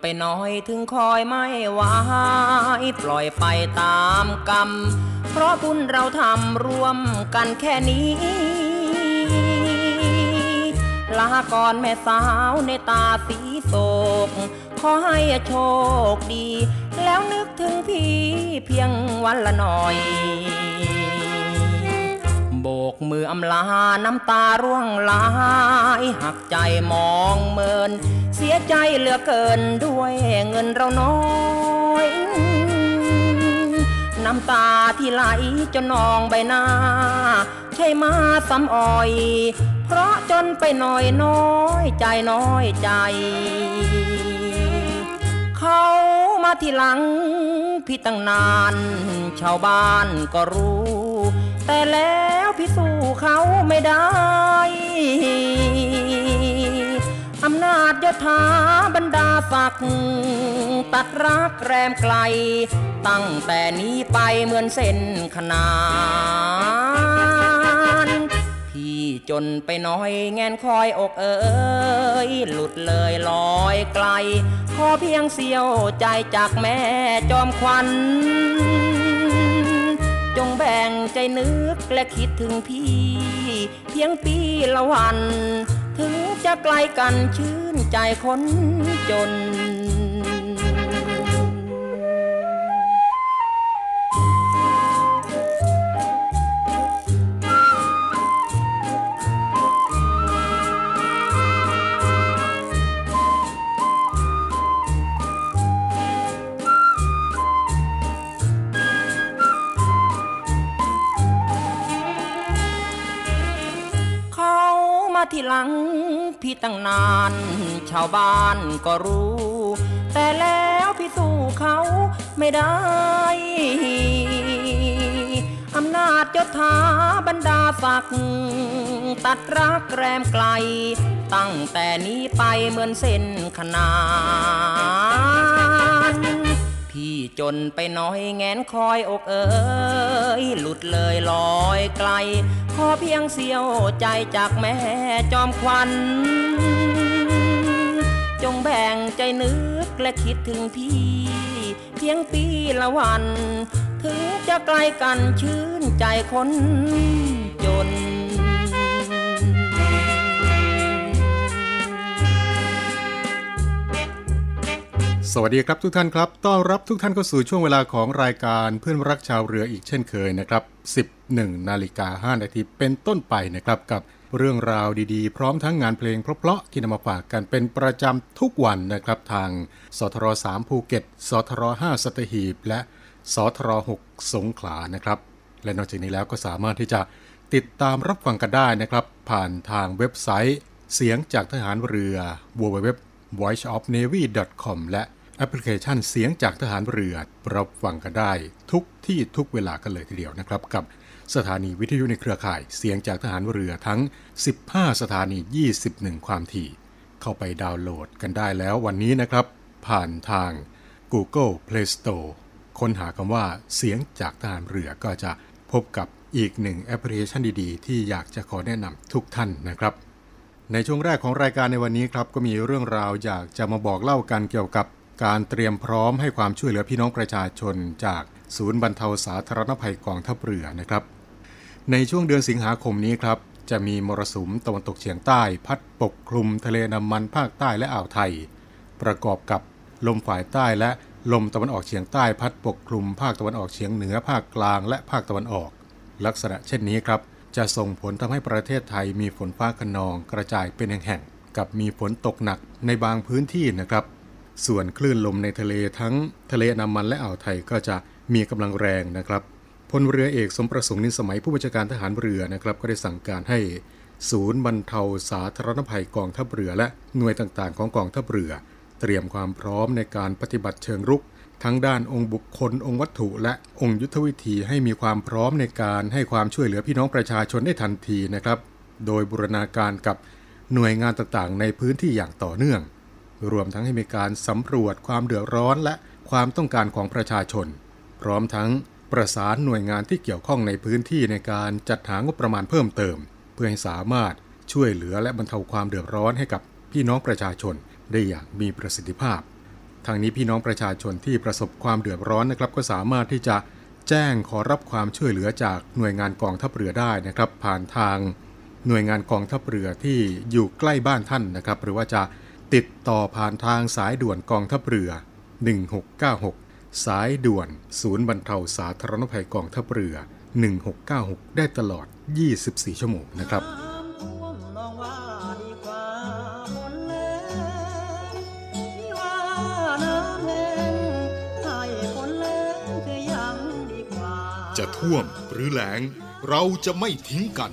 ไปน้อยถึงคอยไม่ไหวปล่อยไปตามกรรม เพราะบุญเราทำร่วมกันแค่นี้ ลาก่อนแม่สาวในตาสีโศก ขอให้โชคดี แล้วนึกถึงพี่เพียงวันละหน่อย กมืออำลา น้ำตาร่วงไหลายหักใจมองเมิน เสียใจเหลือเกินด้วยเงินเราน้อยน้ำตาที่ไหลจนนองใบหน้า ใช่มาซ้ำอ่อย เพราะจนไปหน่อยน้อยใจน้อยใจ เขามาทีหลังพี่ตั้งนาน ชาวบ้านก็รู้ แต่แล้วพี่สู้เขาไม่ได้ อำนาจยศถาบรรดาศักดิ์ตัดรักแรมไกล ตั้งแต่นี้ไปเหมือนเส้นขนาน พี่จนไปน้อยแงนคอยอกเอ๋ยหลุดเลยลอยไกล ขอเพียงเสียวใจจากแม่จอมควัน จงแบ่งใจนึกและคิดถึงพี่ เพียงปีละวัน ถึงจะไกลกันชื่นใจคนจน ทีหลังพี่ตั้งนาน ชาวบ้านก็รู้ แต่แล้วพี่สู้เขาไม่ได้ อำนาจยศถาบรรดาศักดิ์ตัดรักแรมไกล ตั้งแต่นี้ไปเหมือนเส้นขนาน พี่จนไปน้อยแงนคอยอกเอ๋ยหลุดเลยลอยไกล ขอเพียงเสียวใจจากแม่จอมควัน จงแบ่งใจนึกและคิดถึงพี่ เพียงปีละวัน ถึงจะไกลกันชื่นใจคนจน สวัสดีครับทุกท่านครับ ต้อนรับทุกท่านเข้าสู่ช่วงเวลาของรายการเพื่อนรักชาวเรืออีกเช่นเคยนะครับ 11 นาฬิกา 5 นาทีเป็นต้นไปนะครับกับเรื่องราวดีๆ พร้อมทั้งงานเพลงเพราะๆที่นำมาฝากกันเป็นประจำทุกวันนะครับทางสทร3ภูเก็ตสทร5สัตหีบ และสทร6สงขลานะครับ และนอกจากนี้แล้วก็สามารถที่จะติดตามรับฟังกันได้นะครับ ผ่านทางเว็บไซต์ เสียงจากทหารเรือ www voiceofnavy.com และ แอปพลิเคชันเสียงจากทหารเรือรับฟังกันได้ ทุกที่ทุกเวลากันเลยทีเดียวนะครับ กับสถานีวิทยุในเครือข่าย เสียงจากทหารเรือทั้ง 15 สถานี 21 ความถี่ เข้าไปดาวน์โหลดกันได้แล้ววันนี้นะครับ ผ่านทาง Google Play Store ค้นหาคำว่าเสียงจากทหารเรือก็จะพบกับอีกหนึ่งแอปพลิเคชันดีๆ ที่อยากจะขอแนะนำทุกท่านนะครับ ในช่วงแรกของรายการในวันนี้ครับก็มีเรื่องราวอยากจะมาบอกเล่ากันเกี่ยวกับ การเตรียมพร้อมให้ความช่วยเหลือพี่น้องประชาชนจากศูนย์บรรเทาสาธารณภัยกองทัพเรือนะครับ ในช่วงเดือนสิงหาคมนี้ครับ จะมีมรสุมตะวันตกเฉียงใต้ พัดปกคลุมทะเลน้ำมันภาคใต้และอ่าวไทย ประกอบกับลมฝ่ายใต้และลมตะวันออกเฉียงใต้พัดปกคลุมภาคตะวันออกเฉียงเหนือภาคกลางและภาคตะวันออก ลักษณะเช่นนี้ครับ จะส่งผลทำให้ประเทศไทยมีฝนฟ้าขนองกระจายเป็นแห่งๆกับมีฝนตกหนักในบางพื้นที่นะครับ ส่วนคลื่นลมในทะเลทั้งทะเลน้ำมันและอ่าวไทยก็จะมีกำลังแรงนะครับพลเรือเอกสมประสงค์นินสมัยผู้บัญชาการทหารเรือนะครับ ก็ได้สั่งการให้ศูนย์บรรเทาสาธารณภัยกองทัพเรือ และหน่วยต่างๆ ของกองทัพเรือ เตรียมความพร้อมในการปฏิบัติเชิงรุก ทั้งด้านองค์บุคคล องค์วัตถุ และองค์ยุทธวิธีให้มีความพร้อมในการให้ความช่วยเหลือพี่น้องประชาชนได้ทันทีนะครับ โดยบูรณาการกับหน่วยงานต่างๆ ในพื้นที่อย่างต่อเนื่อง รวมทั้งให้มีการสำรวจความเดือดร้อนและความต้องการของประชาชน พร้อมทั้งประสานหน่วยงานที่เกี่ยวข้องในพื้นที่ในการจัดหางบประมาณเพิ่มเติม เพื่อให้สามารถช่วยเหลือและบรรเทาความเดือดร้อนให้กับพี่น้องประชาชนได้อย่างมีประสิทธิภาพ ทางนี้พี่น้องประชาชนที่ประสบความเดือดร้อนนะครับ ก็สามารถที่จะแจ้งขอรับความช่วยเหลือจากหน่วยงานกองทัพเรือได้นะครับ ผ่านทางหน่วยงานกองทัพเรือที่อยู่ใกล้บ้านท่านนะครับ หรือว่าจะ ติดต่อผ่านทางสายด่วนกองทัพเรือ 1696 สายด่วน ศูนย์บรรเทาสาธารณภัยกองทัพเรือ 1696 ได้ตลอด 24 ชั่วโมงนะครับจะท่วมหรือแหลงเราจะไม่ทิ้งกัน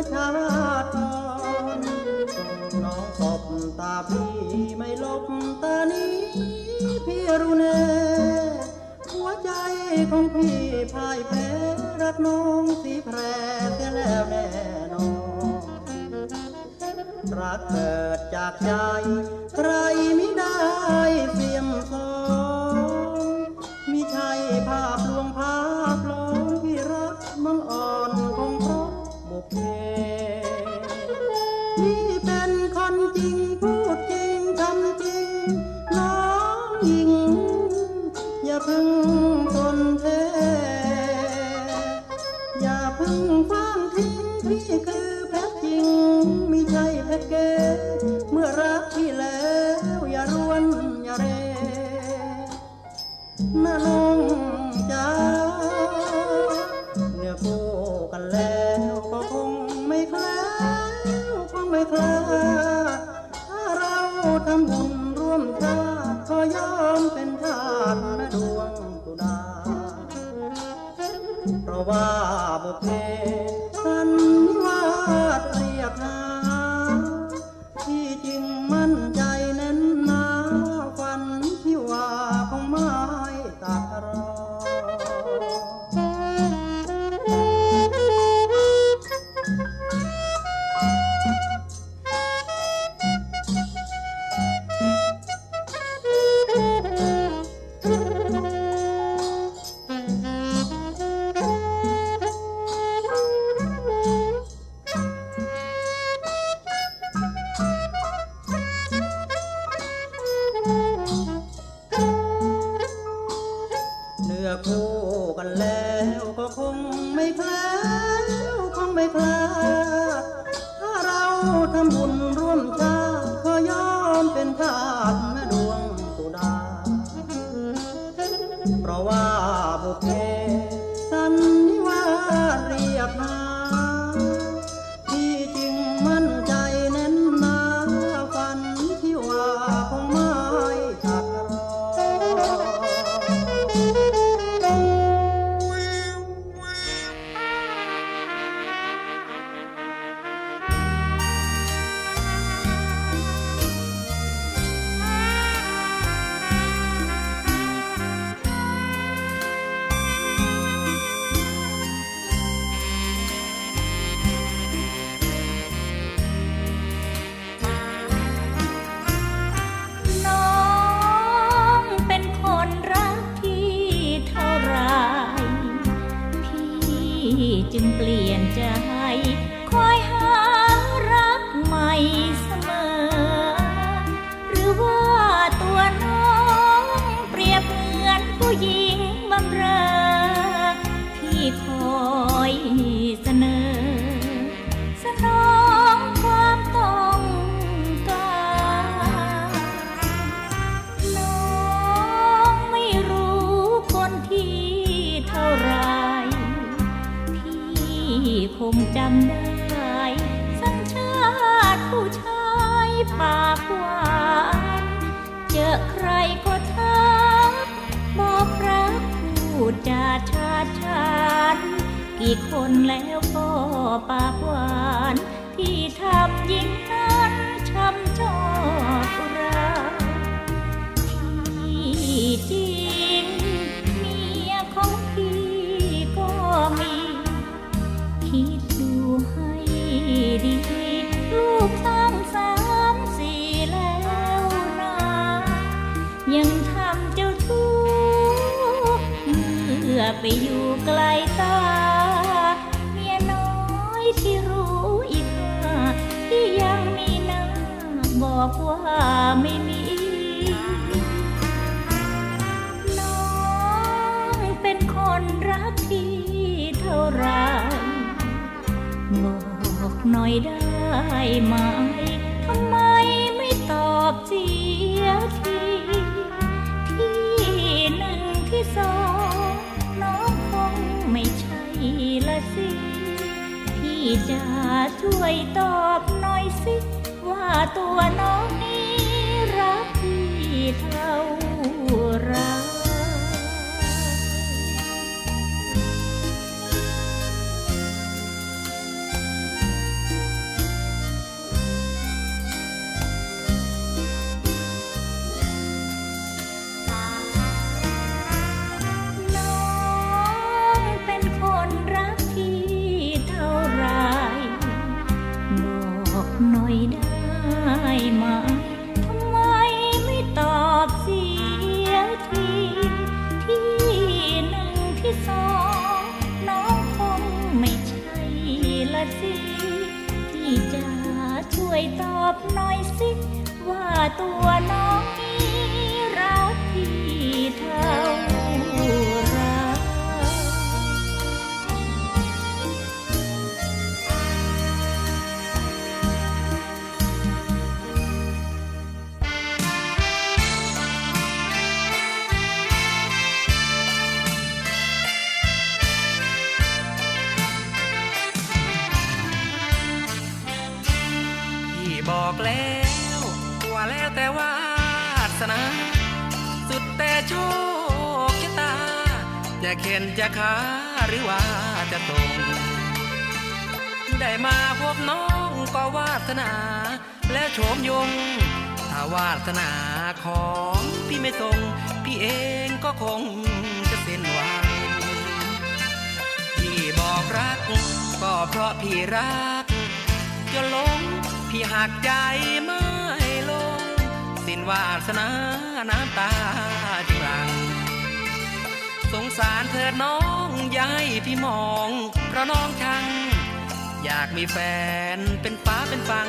อชาติก่อนน้องตบตาพี่ไม่ลบตานี้พี่รู้แน่หัวใจของพี่พ่ายแพ้รักน้องสีแพรเสียแล้วแน่นอนรักเกิดจากใจ ใครไม่ได้สี ไปอยู่ไกลตา เมียน้อยที่รู้อีกว่าที่ยังมีหน้าบอกว่าไม่มี น้องเป็นคนรักที่เท่าไรบอกหน่อยได้ไหมทำไมไม่ตอบเสียทีที่หนึ่งที่สอง ละสิพี่จะช่วยตอบหน่อยสิ ว่าตัวน้องนี้รักพี่เท่าไร หน่อยสิว่าตัวน้อง แล้วว่าแล้วแต่วาสนา สุดแต่โชคชะตา จะเข็นจะขาหรือว่าจะตรงได้มาพบน้องก็วาสนา และโฉมยง ถ้าวาสนาของพี่ไม่ทรง พี่เองก็คงจะสิ้นหวังพี่บอกรัก ก็เพราะพี่รักจนหลง พี่หักใจไม่ลง สิ้นวาสนาน้ำตาจึงรังสงสารเถิดน้องยาให้พี่มอง เพราะน้องชัง อยากมีแฟนเป็นฟ้าเป็นฟัง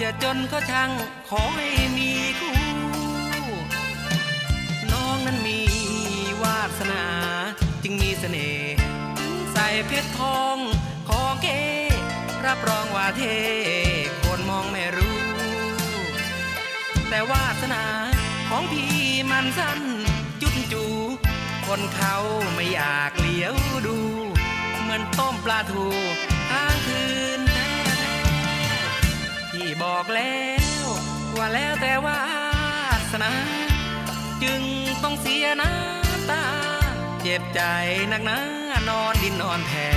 จะจนก็ช่างขอให้มีคู่ น้องนั้นมีวาสนา จึงมีเสน่ห์ใส่เพชรทองขอเก รับรองว่าเท แต่วาสนาของพี่มันสั้นจุดจู คนเขาไม่อยากเลี้ยวดู เหมือนต้มปลาทูค้างคืนพี่บอกแล้ว ว่าแล้วแต่วาสนา จึงต้องเสียน้ำตา เจ็บใจนักหนานอนดินนอนแผ่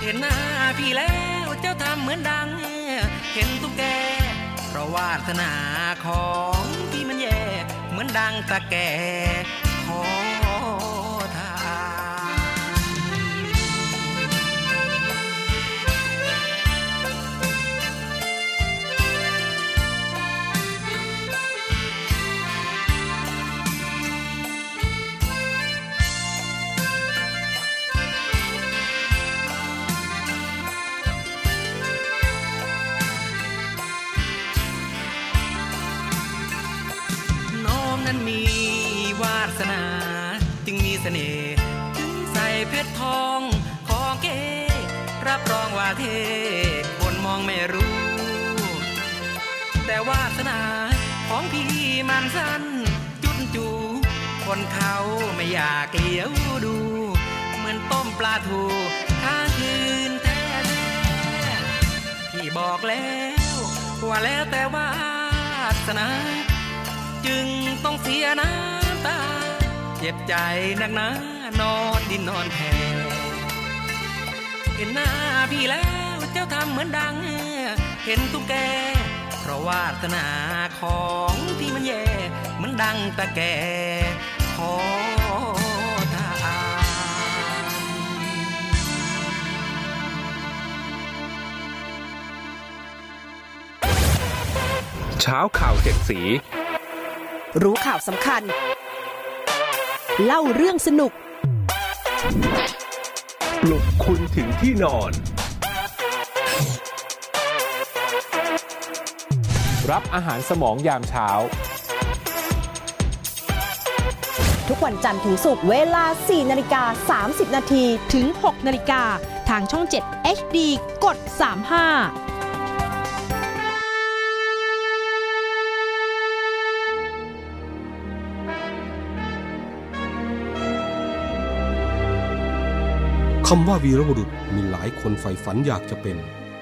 เห็นหน้าพี่แล้วเจ้าทำเหมือนดัง เห็นตุ๊กแก เพราะวาสนาของพี่มันแย่เหมือนดังตะแกของ สั้นจุดจู คนเขาไม่อยากเลี้ยวดู เหมือนต้มปลาทูค้างคืนแท้ๆที่บอกแล้วว่าแล้วแต่วาสนา จึงต้องเสียน้ำตา เจ็บใจนักหนานอนดินนอนแผ่เห็นหน้าพี่แล้วเจ้าทำเหมือนดัง เห็นตุ๊กแก ราะวาสนาของพี่มันแย่เหมือนดังตะแกขอทานเช้าข่าวเจ็ดสี รู้ข่าวสำคัญ เล่าเรื่องสนุก ปลุกคุณถึงที่นอน รับอาหารสมองยามเช้า ทุกวันจันทร์ถึงศุกร์เวลา 4 นาฬิกา 30 นาทีถึง 6 นาฬิกา ทางช่อง 7 HD กด 35คำว่าวีรบุรุษมีหลายคนใฝ่ฝันอยากจะเป็น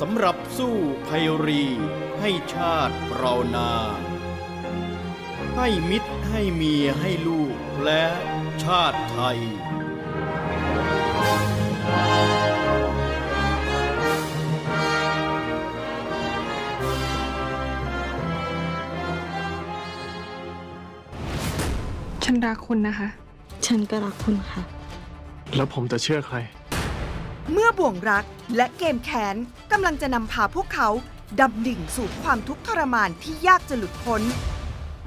สำหรับสู้ภัยรี ให้ชาติเรานา ให้มิตรให้เมียให้ลูกและชาติไทย ฉันรักคุณนะคะ ฉันก็รักคุณค่ะ แล้วผมจะเชื่อใคร เมื่อบ่วงรักและเกมแค้นกำลังจะนำพาพวกเขาดำดิ่งสู่ความทุกข์ทรมานที่ยากจะหลุดพ้น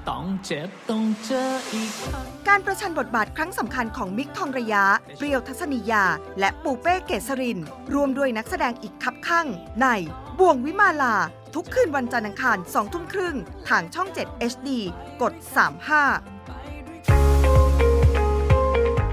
ต้องเจ็บต้องเจออีกครั้งการประชันบทบาทครั้งสำคัญของมิกทองระยะ เปรียวทัศนียา และปูเป้เกษริน รวมด้วยนักแสดงอีกคับข้างในบ่วงวิมาลา ทุกคืนวันจันทร์อังคาร2ทุ่มครึ่ง ทางช่อง 7 HD กด 35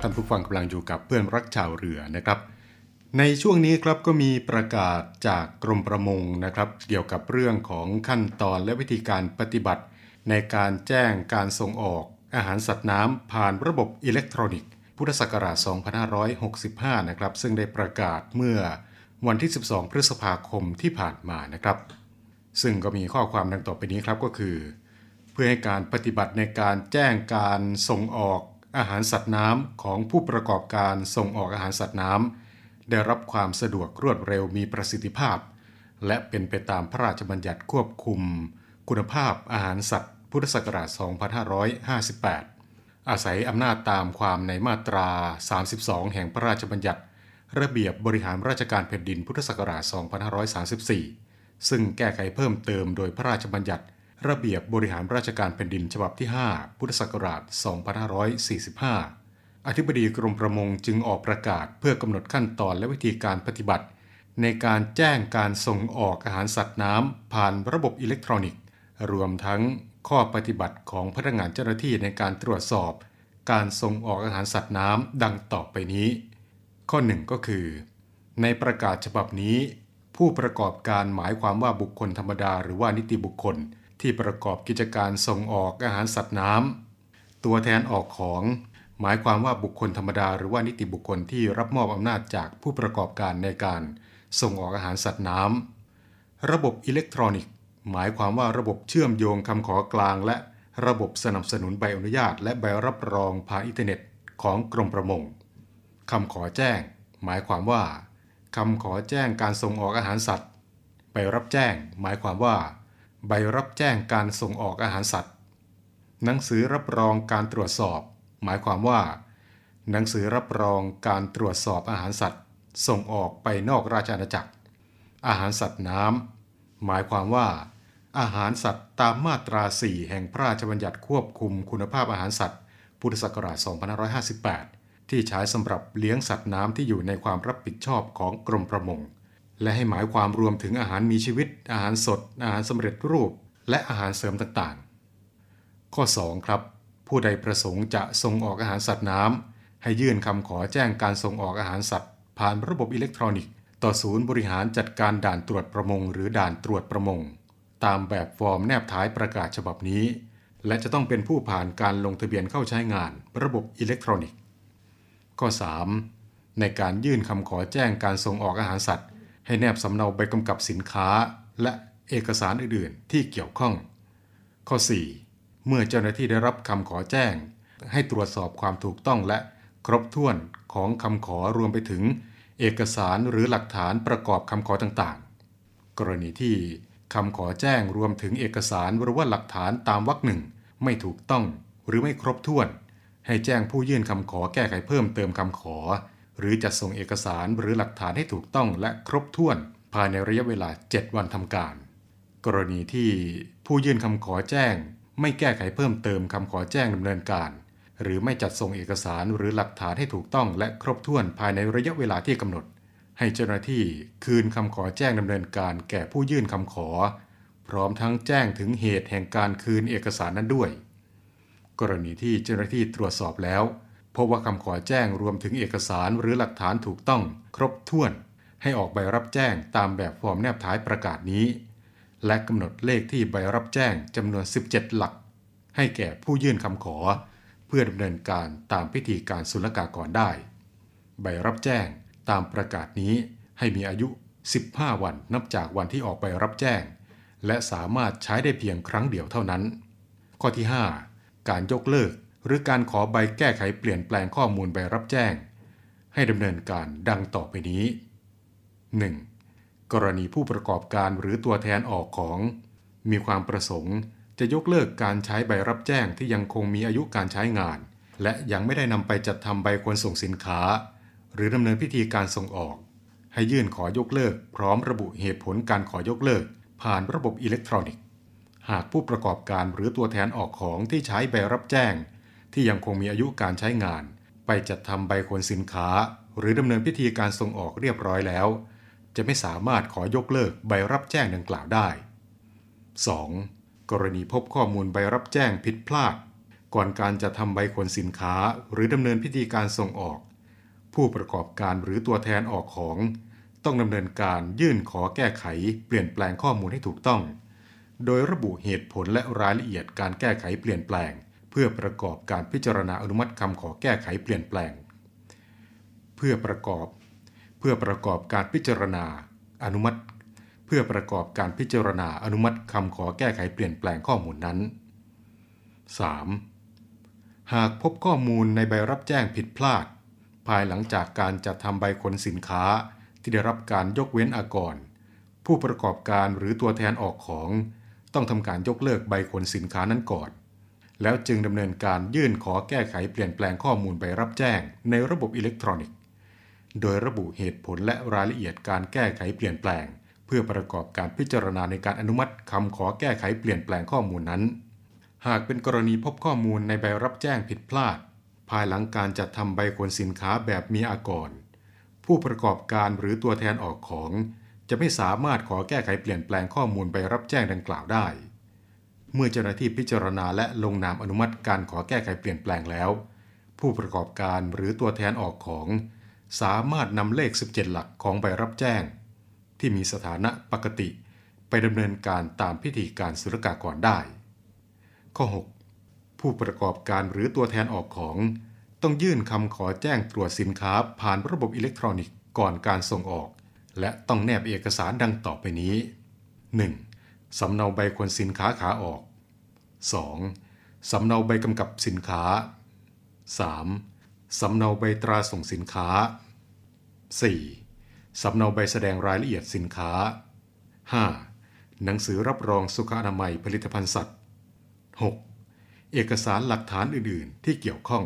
ท่านผู้ฟังกำลังอยู่กับเพื่อนรักชาวเรือนะครับ ในช่วงนี้ครับก็มีประกาศจากกรมประมงนะครับ เกี่ยวกับเรื่องของขั้นตอนและวิธีการปฏิบัติ ในการแจ้งการส่งออกอาหารสัตว์น้ำผ่านระบบอิเล็กทรอนิกส์ พุทธศักราช 2565 นะครับ ซึ่งได้ประกาศเมื่อวันที่ 12 พฤษภาคมที่ผ่านมานะครับ ซึ่งก็มีข้อความดังต่อไปนี้ครับก็คือ เพื่อให้การปฏิบัติในการแจ้งการส่งออก อาหารสัตว์น้ำของผู้ประกอบการส่งออกอาหารสัตว์น้ำได้รับความสะดวกรวดเร็วมีประสิทธิภาพ และเป็นไปตามพระราชบัญญัติควบคุม คุณภาพอาหารสัตว์ พุทธศักราช 2558 อาศัยอำนาจตามความในมาตรา 32 แห่งพระราชบัญญัติ ระเบียบบริหารราชการแผ่นดินพุทธศักราช 2534 ซึ่งแก้ไขเพิ่มเติมโดยพระราชบัญญัติ ระเบียบบริหารราชการแผ่นดินฉบับที่ 5 พุทธศักราช 2545 อธิบดีกรมประมงจึงออกประกาศเพื่อกำหนดขั้นตอนและวิธีการปฏิบัติ ในการแจ้งการส่งออกอาหารสัตว์น้ำผ่านระบบอิเล็กทรอนิกส์ รวมทั้งข้อปฏิบัติของพนักงานเจ้าหน้าที่ในการตรวจสอบ การส่งออกอาหารสัตว์น้ำดังต่อไปนี้ ข้อ1ก็คือ ในประกาศฉบับนี้ ผู้ประกอบการหมายความว่าบุคคลธรรมดาหรือว่านิติบุคคล ที่ประกอบกิจการส่งออกอาหารสัตว์น้ำตัวแทนออกของ หมายความว่าบุคคลธรรมดาหรือว่านิติบุคคลที่รับมอบอำนาจจากผู้ประกอบการในการส่งออกอาหารสัตว์น้ำระบบอิเล็กทรอนิกส์ หมายความว่าระบบเชื่อมโยงคำขอกลาง และระบบสนับสนุนใบอนุญาต และใบรับรองผ่านอินเทอร์เน็ตของกรมประมงคำขอแจ้ง หมายความว่าคำขอแจ้งการส่งออกอาหารสัตว์ใบรับแจ้ง หมายความว่า ใบรับแจ้งการส่งออกอาหารสัตว์ หนังสือรับรองการตรวจสอบ หมายความว่า หนังสือรับรองการตรวจสอบอาหารสัตว์ ส่งออกไปนอกราชอาณาจักร อาหารสัตว์น้ำหมายความว่า อาหารสัตว์ตามมาตรา 4 แห่งพระราชบัญญัติควบคุมคุณภาพอาหารสัตว์ พุทธศักราช 2558 ที่ใช้สำหรับเลี้ยงสัตว์น้ำที่อยู่ในความรับผิดชอบของกรมประมง และให้หมายความรวมถึงอาหารมีชีวิต อาหารสด อาหารสำเร็จรูป และอาหารเสริมต่างๆ ข้อ 2 ครับ ผู้ใดประสงค์จะส่งออกอาหารสัตว์น้ำให้ยื่นคำขอแจ้งการส่งออกอาหารสัตว์ ผ่านระบบอิเล็กทรอนิกส์ ต่อศูนย์บริหารจัดการด่านตรวจประมง หรือด่านตรวจประมง ตามแบบฟอร์มแนบท้ายประกาศฉบับนี้ และจะต้องเป็นผู้ผ่านการลงทะเบียนเข้าใช้งาน ระบบอิเล็กทรอนิกส์ ข้อ 3. ในการยื่นคำขอแจ้งการส่งออกอาหารสัตว์ ให้แนบสำเนาใบกำกับสินค้า และเอกสารอื่นๆ ที่เกี่ยวข้อง ข้อ 4. เมื่อเจ้าหน้าที่ได้รับคำขอแจ้ง ให้ตรวจสอบความถูกต้องและครบถ้วนของคำขอรวมไปถึง เอกสารหรือหลักฐานประกอบคำขอต่างๆ กรณีที่คำขอแจ้งรวมถึงเอกสารหรือว่าหลักฐานตามวรรคหนึ่งไม่ถูกต้องหรือไม่ครบถ้วน ให้แจ้งผู้ยื่นคำขอแก้ไขเพิ่มเติมคำขอ หรือจัดส่งเอกสารหรือหลักฐานให้ถูกต้องและครบถ้วน ภายในระยะเวลา 7 วันทำการ กรณีที่ผู้ยื่นคำขอแจ้ง ไม่แก้ไขเพิ่มเติมคำขอแจ้งดำเนินการ หรือไม่จัดส่งเอกสารหรือหลักฐานให้ถูกต้องและครบถ้วนภายในระยะเวลาที่กำหนด ให้เจ้าหน้าที่คืนคำขอแจ้งดำเนินการ แก่ผู้ยื่นคำขอ พร้อมทั้งแจ้งถึงเหตุแห่งการคืนเอกสารนั้นด้วย กรณีที่เจ้าหน้าที่ตรวจสอบแล้ว พบว่าคำขอแจ้งรวมถึงเอกสารหรือหลักฐานถูกต้อง ครบถ้วน ให้ออกใบรับแจ้งตามแบบฟอร์มแนบท้ายประกาศนี้ และกำหนดเลขที่ใบรับแจ้งจำนวน 17 หลัก ให้แก่ผู้ยื่นคำขอ เพื่อดำเนินการตามพิธีการศุลกากรได้ ใบรับแจ้งตามประกาศนี้ให้มีอายุ 15 วันนับจากวันที่ออกใบรับแจ้ง และสามารถใช้ได้เพียงครั้งเดียวเท่านั้น ข้อที่ 5 การยกเลิก หรือการขอใบแก้ไขเปลี่ยนแปลงข้อมูลใบรับแจ้ง ให้ดำเนินการดังต่อไปนี้ 1. กรณีผู้ประกอบการหรือตัวแทนออกของ มีความประสงค์จะยกเลิกการใช้ใบรับแจ้งที่ยังคงมีอายุการใช้งาน และยังไม่ได้นำไปจัดทำใบขนส่งสินค้า หรือดำเนินพิธีการส่งออก ให้ยื่นขอยกเลิก พร้อมระบุเหตุผลการขอยกเลิก ผ่านระบบอิเล็กทรอนิกส์ หากผู้ประกอบการหรือตัวแทนออกของที่ใช้ใบรับแจ้ง ที่ยังคงมีอายุการใช้งาน ไปจัดทำใบขนสินค้า หรือดำเนินพิธีการส่งออกเรียบร้อยแล้ว จะไม่สามารถขอยกเลิกใบรับแจ้งดังกล่าวได้ 2. กรณีพบข้อมูลใบรับแจ้งผิดพลาด ก่อนการจะทำใบขนสินค้า หรือดำเนินพิธีการส่งออก ผู้ประกอบการหรือตัวแทนออกของ ต้องดำเนินการยื่นขอแก้ไข เปลี่ยนแปลงข้อมูลให้ถูกต้อง โดยระบุเหตุผลและรายละเอียดการแก้ไขเปลี่ยนแปลง พื่อประกอบการพิจารณาอนุมัติคำขอแก้ไขเปลี่ยนแปลง เพื่อประกอบ เพื่อประกอบการพิจารณาอนุมัติ เพื่อประกอบการพิจารณาอนุมัติคำขอแก้ไขเปลี่ยนแปลงข้อมูลนั้น 3. หากพบข้อมูลในใบรับแจ้งผิดพลาด ภายหลังจากการจัดทำใบขนสินค้าที่ได้รับการยกเว้นอากร ผู้ประกอบการหรือตัวแทนออกของ ต้องทำการยกเลิกใบขนสินค้านั้นก่อน แล้วจึงดำเนินการยื่นขอแก้ไขเปลี่ยนแปลงข้อมูลใบรับแจ้ง ในระบบอิเล็กทรอนิกส์ โดยระบุเหตุผลและรายละเอียดการแก้ไขเปลี่ยนแปลง เพื่อประกอบการพิจารณาในการอนุมัติคำขอแก้ไขเปลี่ยนแปลงข้อมูลนั้น หากเป็นกรณีพบข้อมูลในใบรับแจ้งผิดพลาด ภายหลังการจัดทำใบขนสินค้าแบบมีอากร ผู้ประกอบการหรือตัวแทนออกของ จะไม่สามารถขอแก้ไขเปลี่ยนแปลงข้อมูลใบรับแจ้งดังกล่าวได้ เมื่อเจ้าหน้าที่พิจารณาและลงนามอนุมัติการขอแก้ไขเปลี่ยนแปลงแล้ว ผู้ประกอบการหรือตัวแทนออกของ สามารถนำเลข 17 หลักของใบรับแจ้ง ที่มีสถานะปกติ ไปดำเนินการตามพิธีการศุลกากรได้ ข้อ 6 ผู้ประกอบการหรือตัวแทนออกของ ต้องยื่นคำขอแจ้งตรวจสินค้าผ่านระบบอิเล็กทรอนิกส์ก่อนการส่งออก และต้องแนบเอกสารดังต่อไปนี้ 1. สำเนาใบควรสินค้าขาออก 2. สำเนาใบกำกับสินค้า 3. สำเนาใบตราส่งสินค้า 4. สำเนาใบแสดงรายละเอียดสินค้า 5. หนังสือรับรองสุขอนามัยผลิตภัณฑ์สัตว์ 6. เอกสารหลักฐานอื่น ๆ ที่เกี่ยวข้อง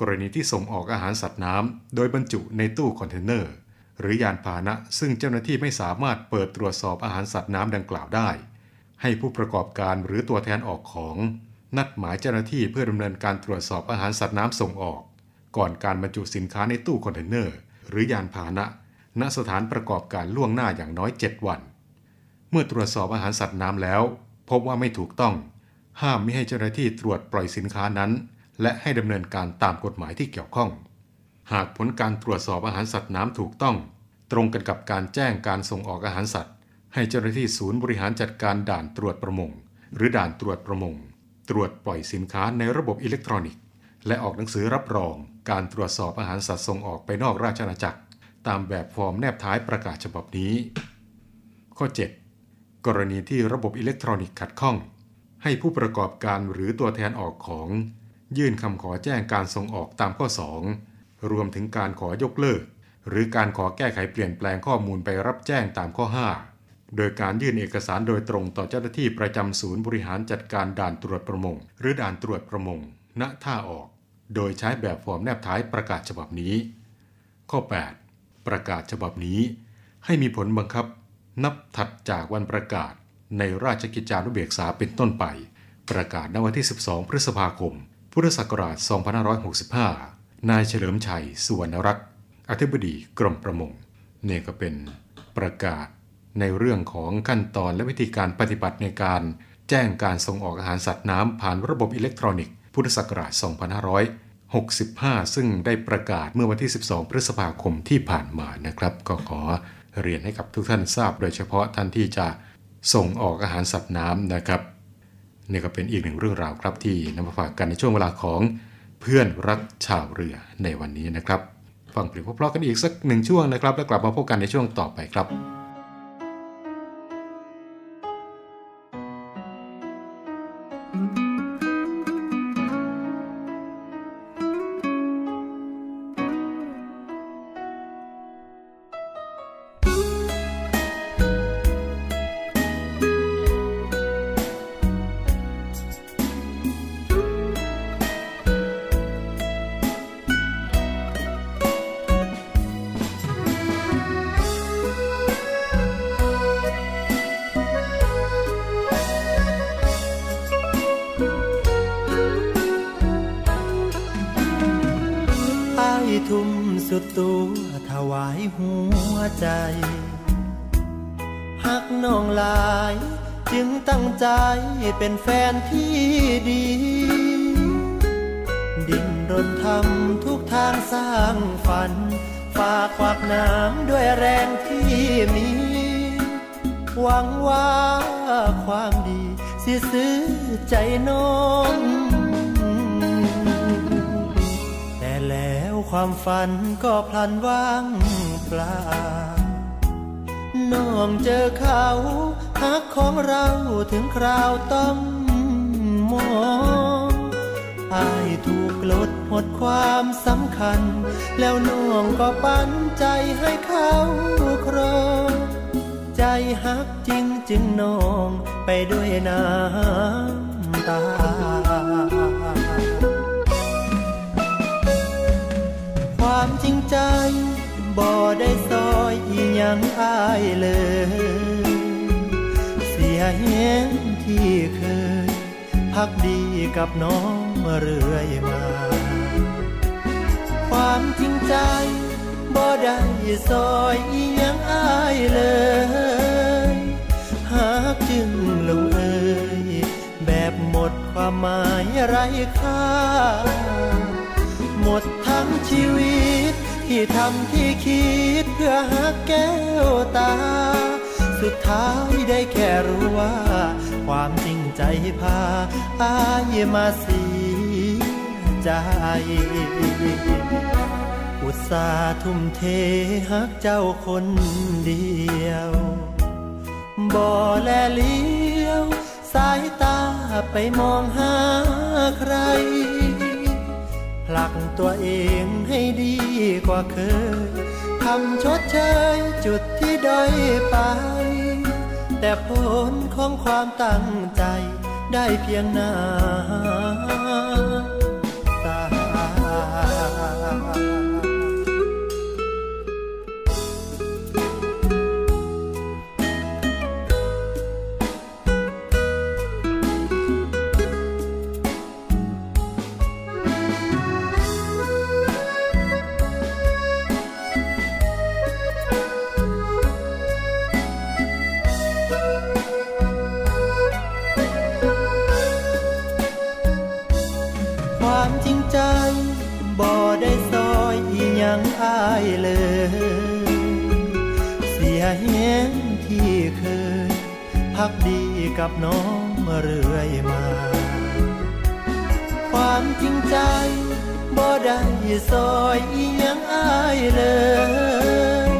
กรณีที่ส่งออกอาหารสัตว์น้ำโดยบรรจุในตู้คอนเทนเนอร์ หรือยานพาหนะซึ่งเจ้าหน้าที่ไม่สามารถเปิดตรวจสอบอาหารสัตว์น้ำดังกล่าวได้ ให้ผู้ประกอบการหรือตัวแทนออกของ นัดหมายเจ้าหน้าที่เพื่อดำเนินการตรวจสอบอาหารสัตว์น้ำส่งออก ก่อนการบรรจุสินค้าในตู้คอนเทนเนอร์ หรือยานพาหนะ ณสถานประกอบการล่วงหน้าอย่างน้อย 7 วัน เมื่อตรวจสอบอาหารสัตว์น้ำแล้ว พบว่าไม่ถูกต้อง ห้ามไม่ให้เจ้าหน้าที่ตรวจปล่อยสินค้านั้น และให้ดำเนินการตามกฎหมายที่เกี่ยวข้อง หากผลการตรวจสอบอาหารสัตว์น้ำถูกต้อง ตรงกันกับการแจ้งการส่งออกอาหารสัตว์ ให้เจ้าหน้าที่ศูนย์บริหารจัดการด่านตรวจประมง หรือด่านตรวจประมง ตรวจปล่อยสินค้าในระบบอิเล็กทรอนิกส์ และออกหนังสือรับรอง การตรวจสอบอาหารสัตว์ส่งออกไปนอกราชอาณาจักร ตามแบบฟอร์มแนบท้ายประกาศฉบับนี้ ข้อ 7 กรณีที่ระบบอิเล็กทรอนิกส์ขัดข้อง ให้ผู้ประกอบการหรือตัวแทนออกของ ยื่นคำขอแจ้งการส่งออกตามข้อ 2 รวมถึงการขอยกเลิก หรือการขอแก้ไขเปลี่ยนแปลงข้อมูลไปรับแจ้งตามข้อ 5 โดยการยื่นเอกสารโดยตรงต่อเจ้าหน้าที่ประจำศูนย์บริหารจัดการด่านตรวจประมง หรือด่านตรวจประมง ณ ท่าออก โดยใช้แบบฟอร์มแนบท้ายประกาศฉบับนี้ ข้อ 8 ประกาศฉบับนี้ ให้มีผลบังคับ นับถัดจากวันประกาศ ในราชกิจจานุเบกษาเป็นต้นไป ประกาศณวันที่ 12 พฤษภาคม พุทธศักราช 2565 นายเฉลิมชัย สุวรรณรักษ์อธิบดีกรมประมง เนี่ยก็เป็นประกาศ ในเรื่องของขั้นตอนและวิธีการปฏิบัติในการแจ้งการส่งออกอาหารสัตว์น้ำผ่านระบบอิเล็กทรอนิกส์พุทธศักราช 2565 ซึ่งได้ประกาศเมื่อวันที่ 12 พฤษภาคมที่ผ่านมานะครับ ก็ขอเรียนให้กับทุกท่านทราบ โดยเฉพาะท่านที่จะส่งออกอาหารสัตว์น้ำนะครับนี่ก็เป็นอีกหนึ่งเรื่องราวครับที่นำมาฝากกันในช่วงเวลาของเพื่อนรักชาวเรือในวันนี้นะครับ ฟังเพลงเพราะๆกันอีกสักหนึ่งช่วงนะครับ แล้วกลับมาพบกันในช่วงต่อไปครับ ทุ่มสุดตัวถวายหัวใจ หักน้องลาย จึงตั้งใจเป็นแฟนที่ดี ดิ้นรนทำทุกทางสร้างฝัน ฝากควักน้ำด้วยแรงที่มี หวังว่าความดี สิซื้อใจน้อง ความฝันก็พลันว่างเปล่า น้องเจอเขาหักของเราถึงคราวต้องมองอายถูกลดหมดความสำคัญ แล้วน้องก็ปันใจให้เขาครองใจหักจริงจึงน้องไปด้วยน้ำตา ความจริงใจ บ่ได้ซอยอีหยังอายเลย เสียเห็นที่เคย พักดีกับน้องเรื่อยมา ความจริงใจ บ่ได้ซอยอีหยังอายเลย หากจึงลงเอย แบบหมดความหมายไร้ค่า มดทั้งชีวิต ที่ทำที่คิดเพื่อหาแก้วตา สุดท้ายได้แค่รู้ว่า ความจริงใจพาอายมาเสียใจอุตสาห์ทุ่มเทหักเจ้าคนเดียว บ่แลเลี้ยว สายตาไปมองหาใคร ลักตัวเองให้ดีกว่าเคยทำชดเชยจุดที่ด้อยไป แต่ผลของความตั้งใจได้เพียงหน้ เลย เสียเห็นที่เคยพักดีกับน้องเรื่อยมา ความจริงใจบ่ได้ซอยอีหยังอายเลย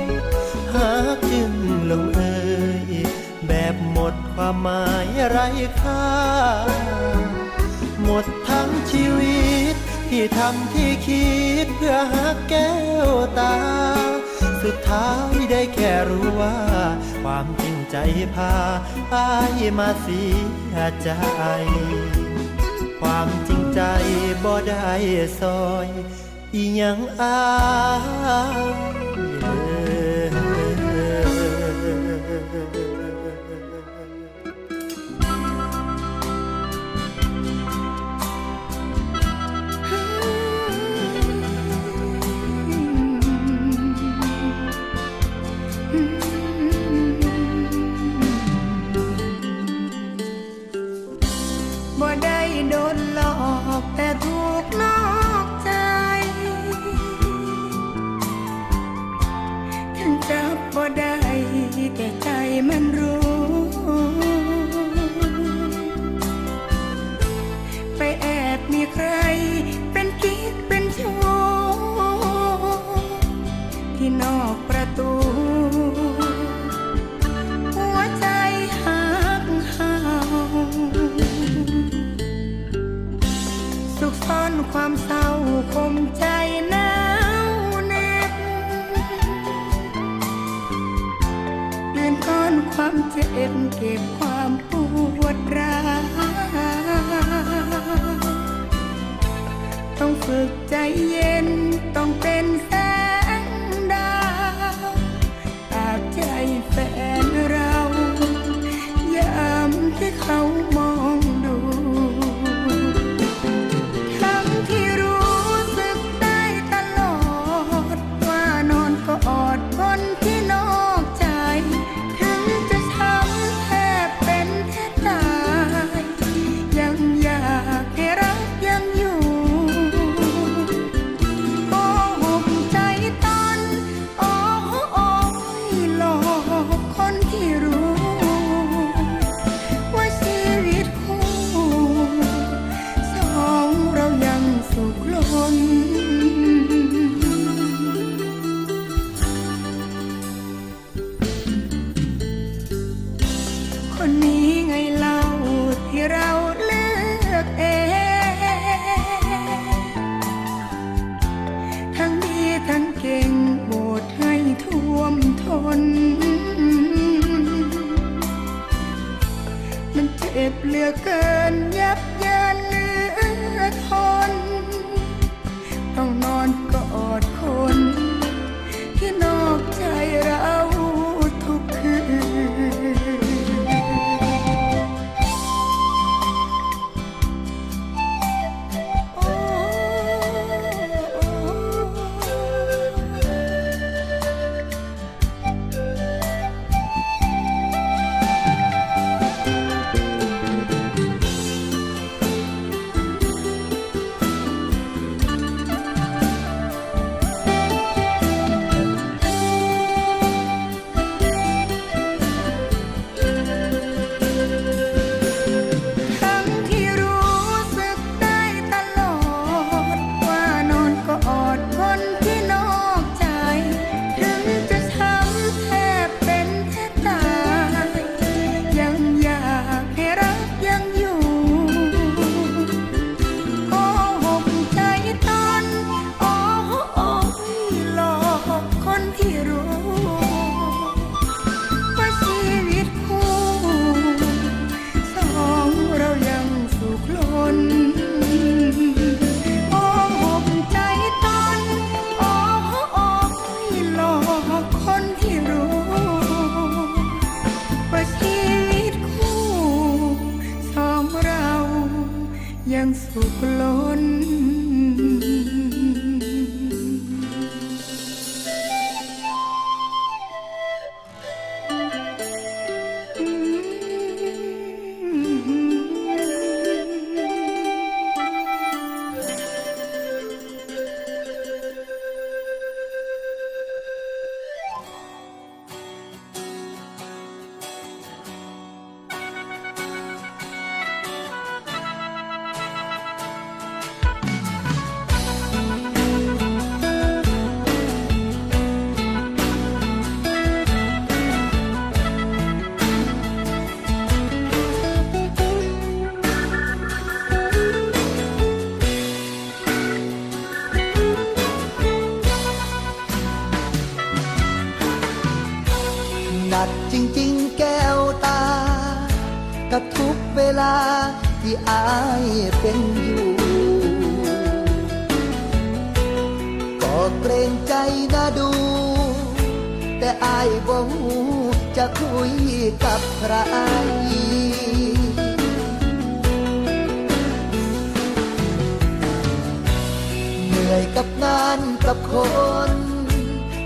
หากจึงลงเอยแบบหมดความหมายไร้ค่า หมดทั้งชีวิต ที่ทำที่คิดเพื่อหาแก้วตา สุดท้ายได้แค่รู้ว่า ความจริงใจพาอายมาเสียใจ ความจริงใจบ่ได้ซอย อีหยังอายเลย ความเจ็บเก็บความปวดร้าวต้องฝึกใจเย็น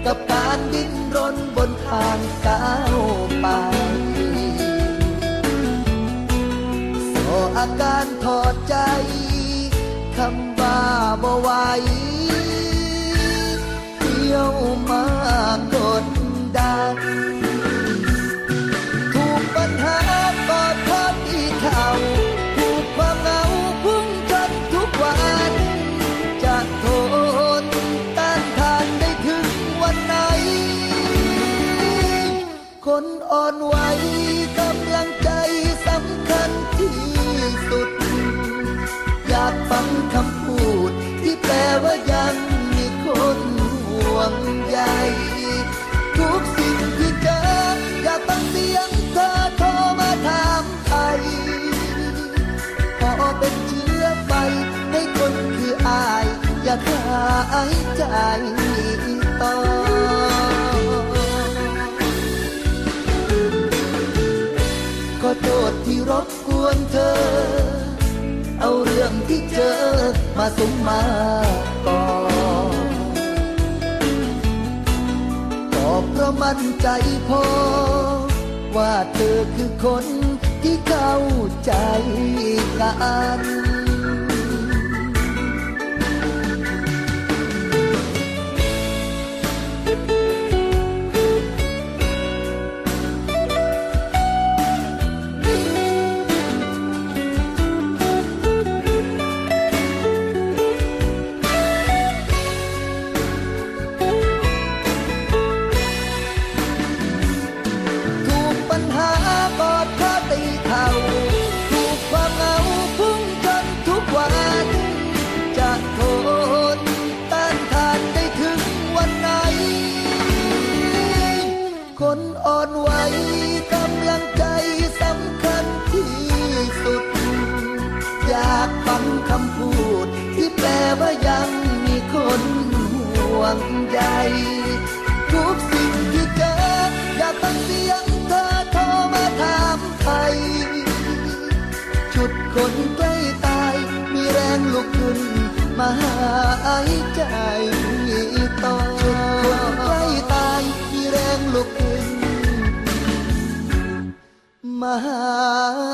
กับการดิ้นรนบนทางก้าวไปสออาการถอดใจคำว่าบ่ไหวเที่ยวมากดดัน อ่อนไหวกำลังใจสำคัญที่สุด อยากฟังคำพูดที่แปลว่ายังมีคนห่วงใยทุกสิ่งที่เจออยากฟังเสียงเธอโทรมาถามไทยพอเป็นเชื้อไฟให้คนคืออาย อยากหายใจ เธอเอาเรื่องที่เจอมาสมมาก่อก็เพราะมั่นใจพอ ว่าเธอคือคนที่เข้าใจกัน ทุกสิ่งที่เจออยากฟังเสียงเธอโทรมาถามไทยชุดคนใกล้ตายมีแรงลุกขึ้นมาหายใจต่อชุดคนใกล้ตายมีแรงลุกขึ้นมาหา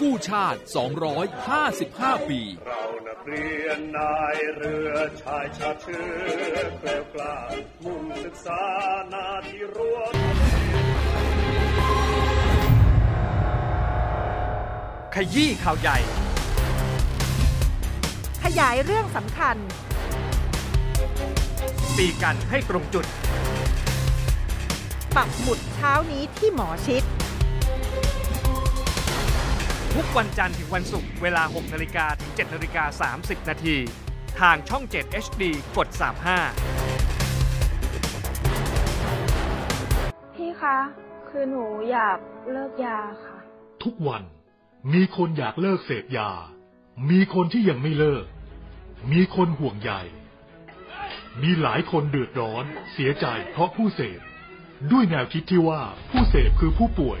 กู้ชาติ 255 ปี เรานักเรียนนายเรือชายชาติเชื้อเกลียวกล้ามุ่งศึกษานาที่รั้วขยี้ข่าวใหญ่ ขยายเรื่องสำคัญ ตีกันให้ตรงจุด ปักหมุดเช้านี้ที่หมอชิด ทุกวันจันทร์ถึงวันศุกร์เวลา 6นาฬิกาถึง7นาฬิกา30 นาทีทางช่อง 7 HD กด 35 พี่คะ คือหนูอยากเลิกยาค่ะ ทุกวันมีคนอยากเลิกเสพยา มีคนที่ยังไม่เลิก มีคนห่วงใยมีหลายคนเดือดร้อน เสียใจเพราะผู้เสพด้วยแนวคิดที่ว่าผู้เสพคือผู้ป่วย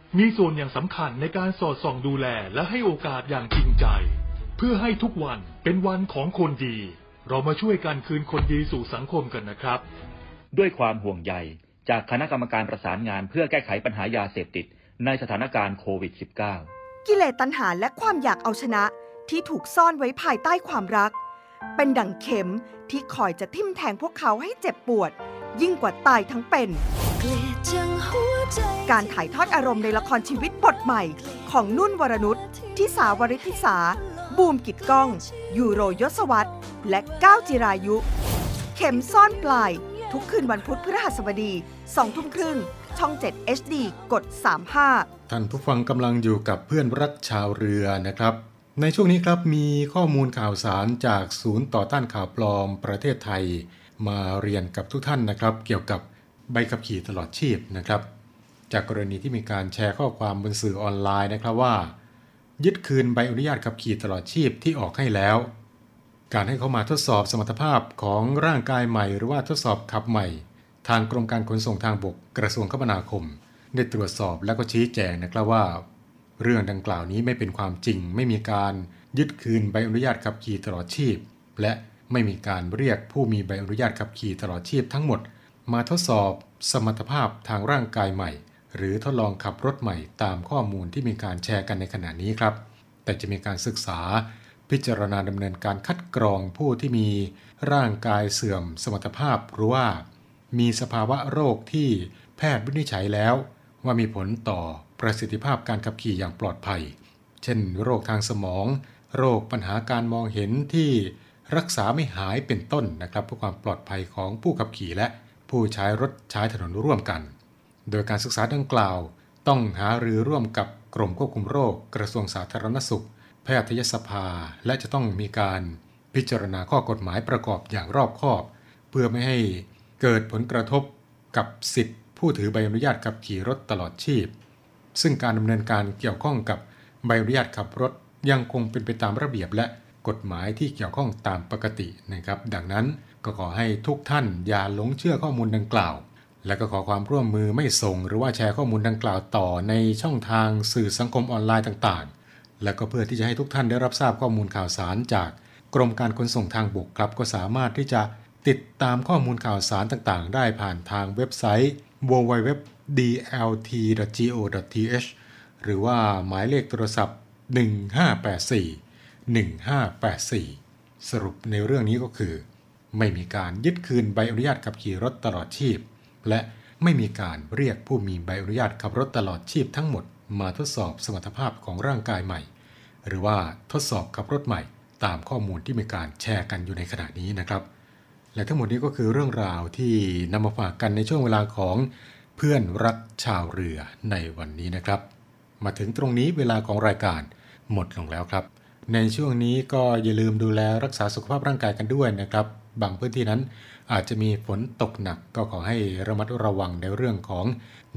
มีส่วนอย่างสำคัญในการสอดส่องดูแลและให้โอกาสอย่างจริงใจ เพื่อให้ทุกวันเป็นวันของคนดี เรามาช่วยกันคืนคนดีสู่สังคมกันนะครับ ด้วยความห่วงใยจากคณะกรรมการประสานงานเพื่อแก้ไขปัญหายาเสพติดในสถานการณ์โควิด -19 กิเลสตัณหาและความอยากเอาชนะที่ถูกซ่อนไว้ภายใต้ความรัก เป็นดั่งเข็มที่คอยจะทิ่มแทงพวกเขาให้เจ็บปวด ยิ่งกว่าตายทั้งเป็น การถ่ายทอดอารมณ์ในละครชีวิตบทใหม่ ของนุ่นวรนุชทิสาวริธิสา บูมกิดก้อง ยูโรยศวรรษและก้าวจิรายุ เข็มซ่อนปลาย ทุกคืนวันพุธพฤหัสบดี2ทุ่มครึ่งช่อง 7 HD กด 35 ท่านผู้ฟังกำลังอยู่กับเพื่อนรักชาวเรือนะครับ ในช่วงนี้ครับมีข้อมูลข่าวสารจากศูนย์ต่อต้านข่าวปลอมประเทศไทย มาเรียนกับทุกท่านนะครับ เกี่ยวกับใบขับขี่ตลอดชีพนะครับ จากกรณีที่มีการแชร์ข้อความบนสื่อออนไลน์นะครับว่า ยึดคืนใบอนุญาตขับขี่ตลอดชีพที่ออกให้แล้ว การให้เข้ามาทดสอบสมรรถภาพของร่างกายใหม่หรือว่าทดสอบขับใหม่ ทางกรมการขนส่งทางบกกระทรวงคมนาคม ได้ตรวจสอบและก็ชี้แจงนะครับว่า เรื่องดังกล่าวนี้ไม่เป็นความจริง ไม่มีการยึดคืนใบอนุญาตขับขี่ตลอดชีพ และ ไม่มีการเรียกผู้มีใบอนุญาตขับขี่ตลอดชีพทั้งหมด มาทดสอบสมรรถภาพทางร่างกายใหม่ หรือทดลองขับรถใหม่ตามข้อมูลที่มีการแชร์กันในขณะนี้ครับ แต่จะมีการศึกษา พิจารณาดำเนินการคัดกรองผู้ที่มีร่างกายเสื่อมสมรรถภาพหรือว่า มีสภาวะโรคที่แพทย์วินิจฉัยแล้ว ว่ามีผลต่อประสิทธิภาพการขับขี่อย่างปลอดภัย เช่น โรคทางสมอง โรคปัญหาการมองเห็นที่ รักษาไม่หายเป็นต้นนะครับเพื่อความปลอดภัยของผู้ขับขี่และผู้ใช้รถใช้ถนนร่วมกัน โดยการศึกษาดังกล่าว ต้องหารือร่วมกับกรมควบคุมโรค กระทรวงสาธารณสุข แพทยสภา และจะต้องมีการพิจารณาข้อกฎหมายประกอบอย่างรอบคอบ เพื่อไม่ให้เกิดผลกระทบกับสิทธิผู้ถือใบอนุญาตขับขี่รถตลอดชีพ ซึ่งการดำเนินการเกี่ยวข้องกับใบอนุญาตขับรถยังคงเป็นไปตามระเบียบและ กฎหมายที่เกี่ยวข้องตามปกตินะครับ ดังนั้นก็ขอให้ทุกท่านอย่าหลงเชื่อข้อมูลดังกล่าว และก็ขอความร่วมมือไม่ส่ง หรือว่าแชร์ข้อมูลดังกล่าวต่อในช่องทางสื่อสังคมออนไลน์ต่างๆ และก็เพื่อที่จะให้ทุกท่านได้รับทราบข้อมูลข่าวสารจากกรมการขนส่งทางบกครับก็สามารถที่จะติดตามข้อมูลข่าวสารต่างๆ ได้ผ่านทางเว็บไซต์ www.dlt.go.th หรือว่าหมายเลขโทรศัพท์ 1584 1584 สรุปในเรื่องนี้ก็คือ ไม่มีการยึดคืนใบอนุญาตขับขี่รถตลอดชีพ และไม่มีการเรียกผู้มีใบอนุญาตขับรถตลอดชีพทั้งหมดมาทดสอบสมรรถภาพของร่างกายใหม่ หรือว่าทดสอบขับรถใหม่ตามข้อมูลที่มีการแชร์กันอยู่ในขณะนี้นะครับ และทั้งหมดนี้ก็คือเรื่องราวที่นำมาฝากกันในช่วงเวลาของเพื่อนรักชาวเรือในวันนี้นะครับ มาถึงตรงนี้เวลาของรายการหมดลงแล้วครับ ในช่วงนี้ก็อย่าลืมดูแลรักษาสุขภาพร่างกายกันด้วยนะครับ บางพื้นที่นั้นอาจจะมีฝนตกหนักก็ขอให้ระมัดระวังในเรื่องของ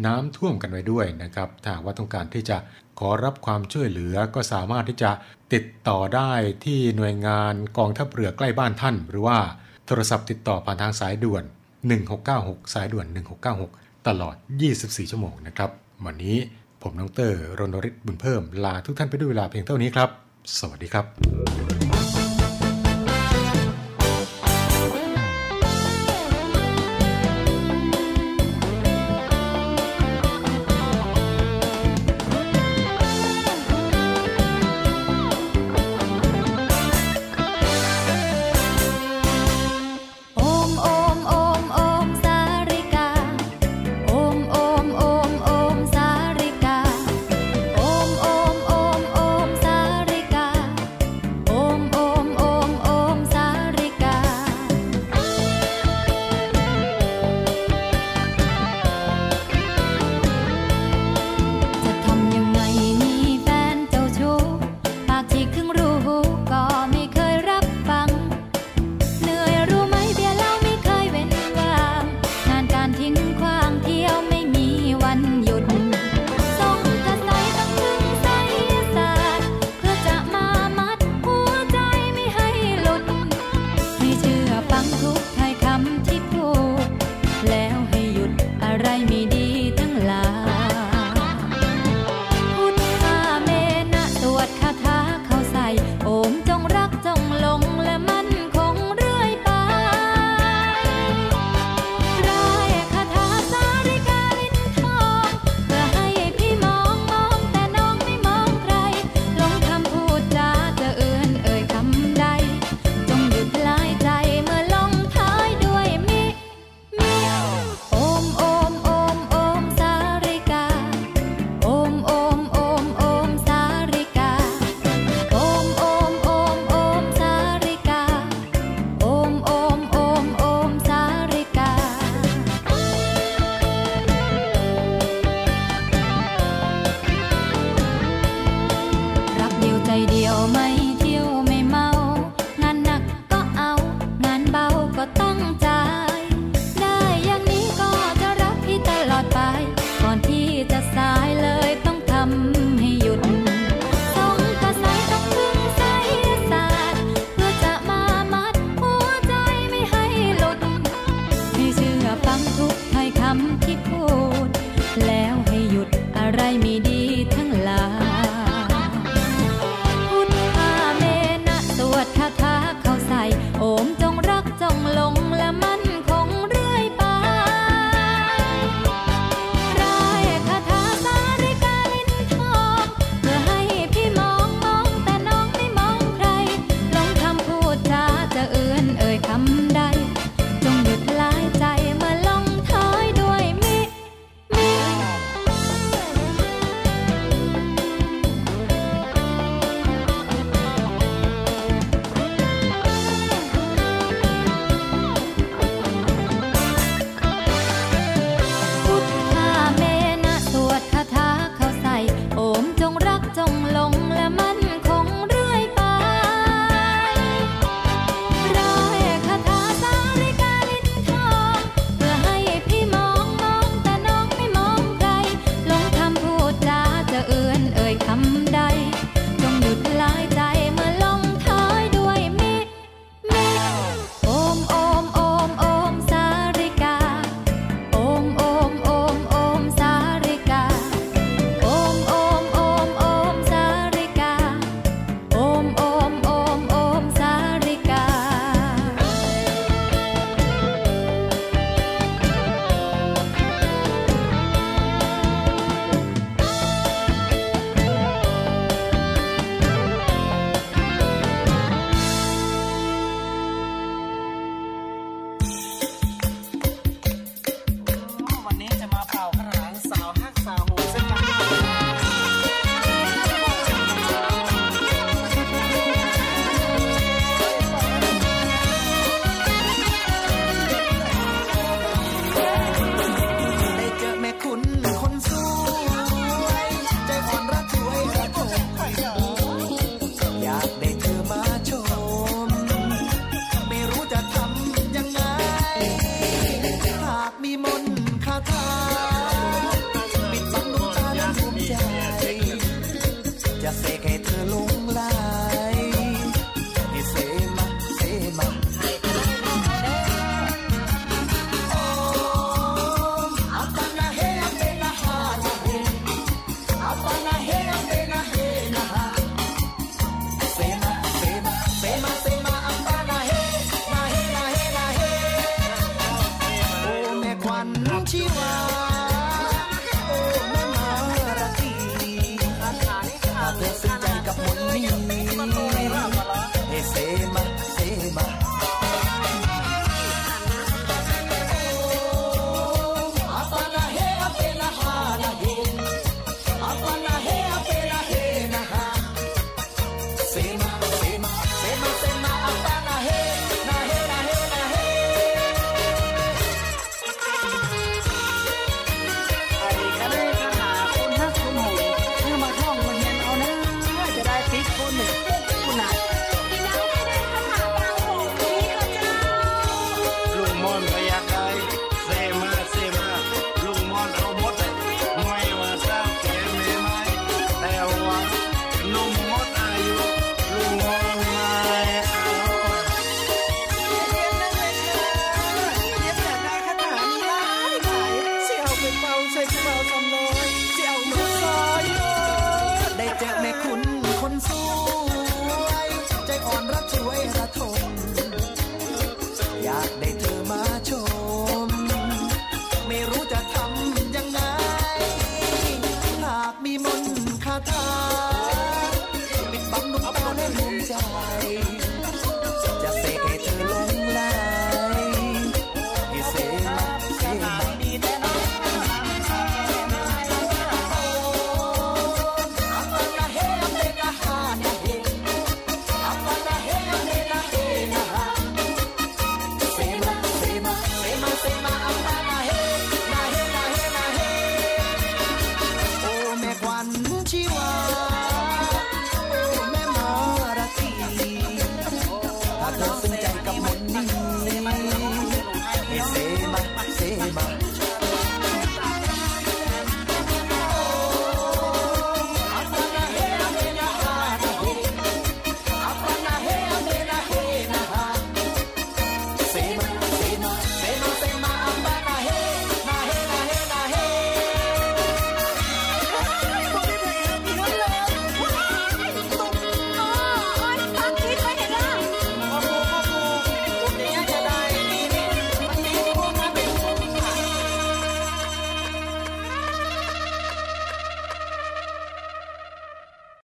น้ำท่วมกันไว้ด้วยนะครับถ้าว่าต้องการที่จะขอรับความช่วยเหลือก็สามารถที่จะติดต่อได้ที่หน่วยงานกองทัพเรือใกล้บ้านท่าน หรือว่าโทรศัพท์ติดต่อผ่านทางสายด่วน 1696 สายด่วน 1696 ตลอด 24 ชั่วโมงนะครับ วันนี้ผมน้องเตอร์รณริศบุญเพิ่มลาทุกท่านไปด้วยเวลาเพียงเท่านี้ครับ สวัสดีครับ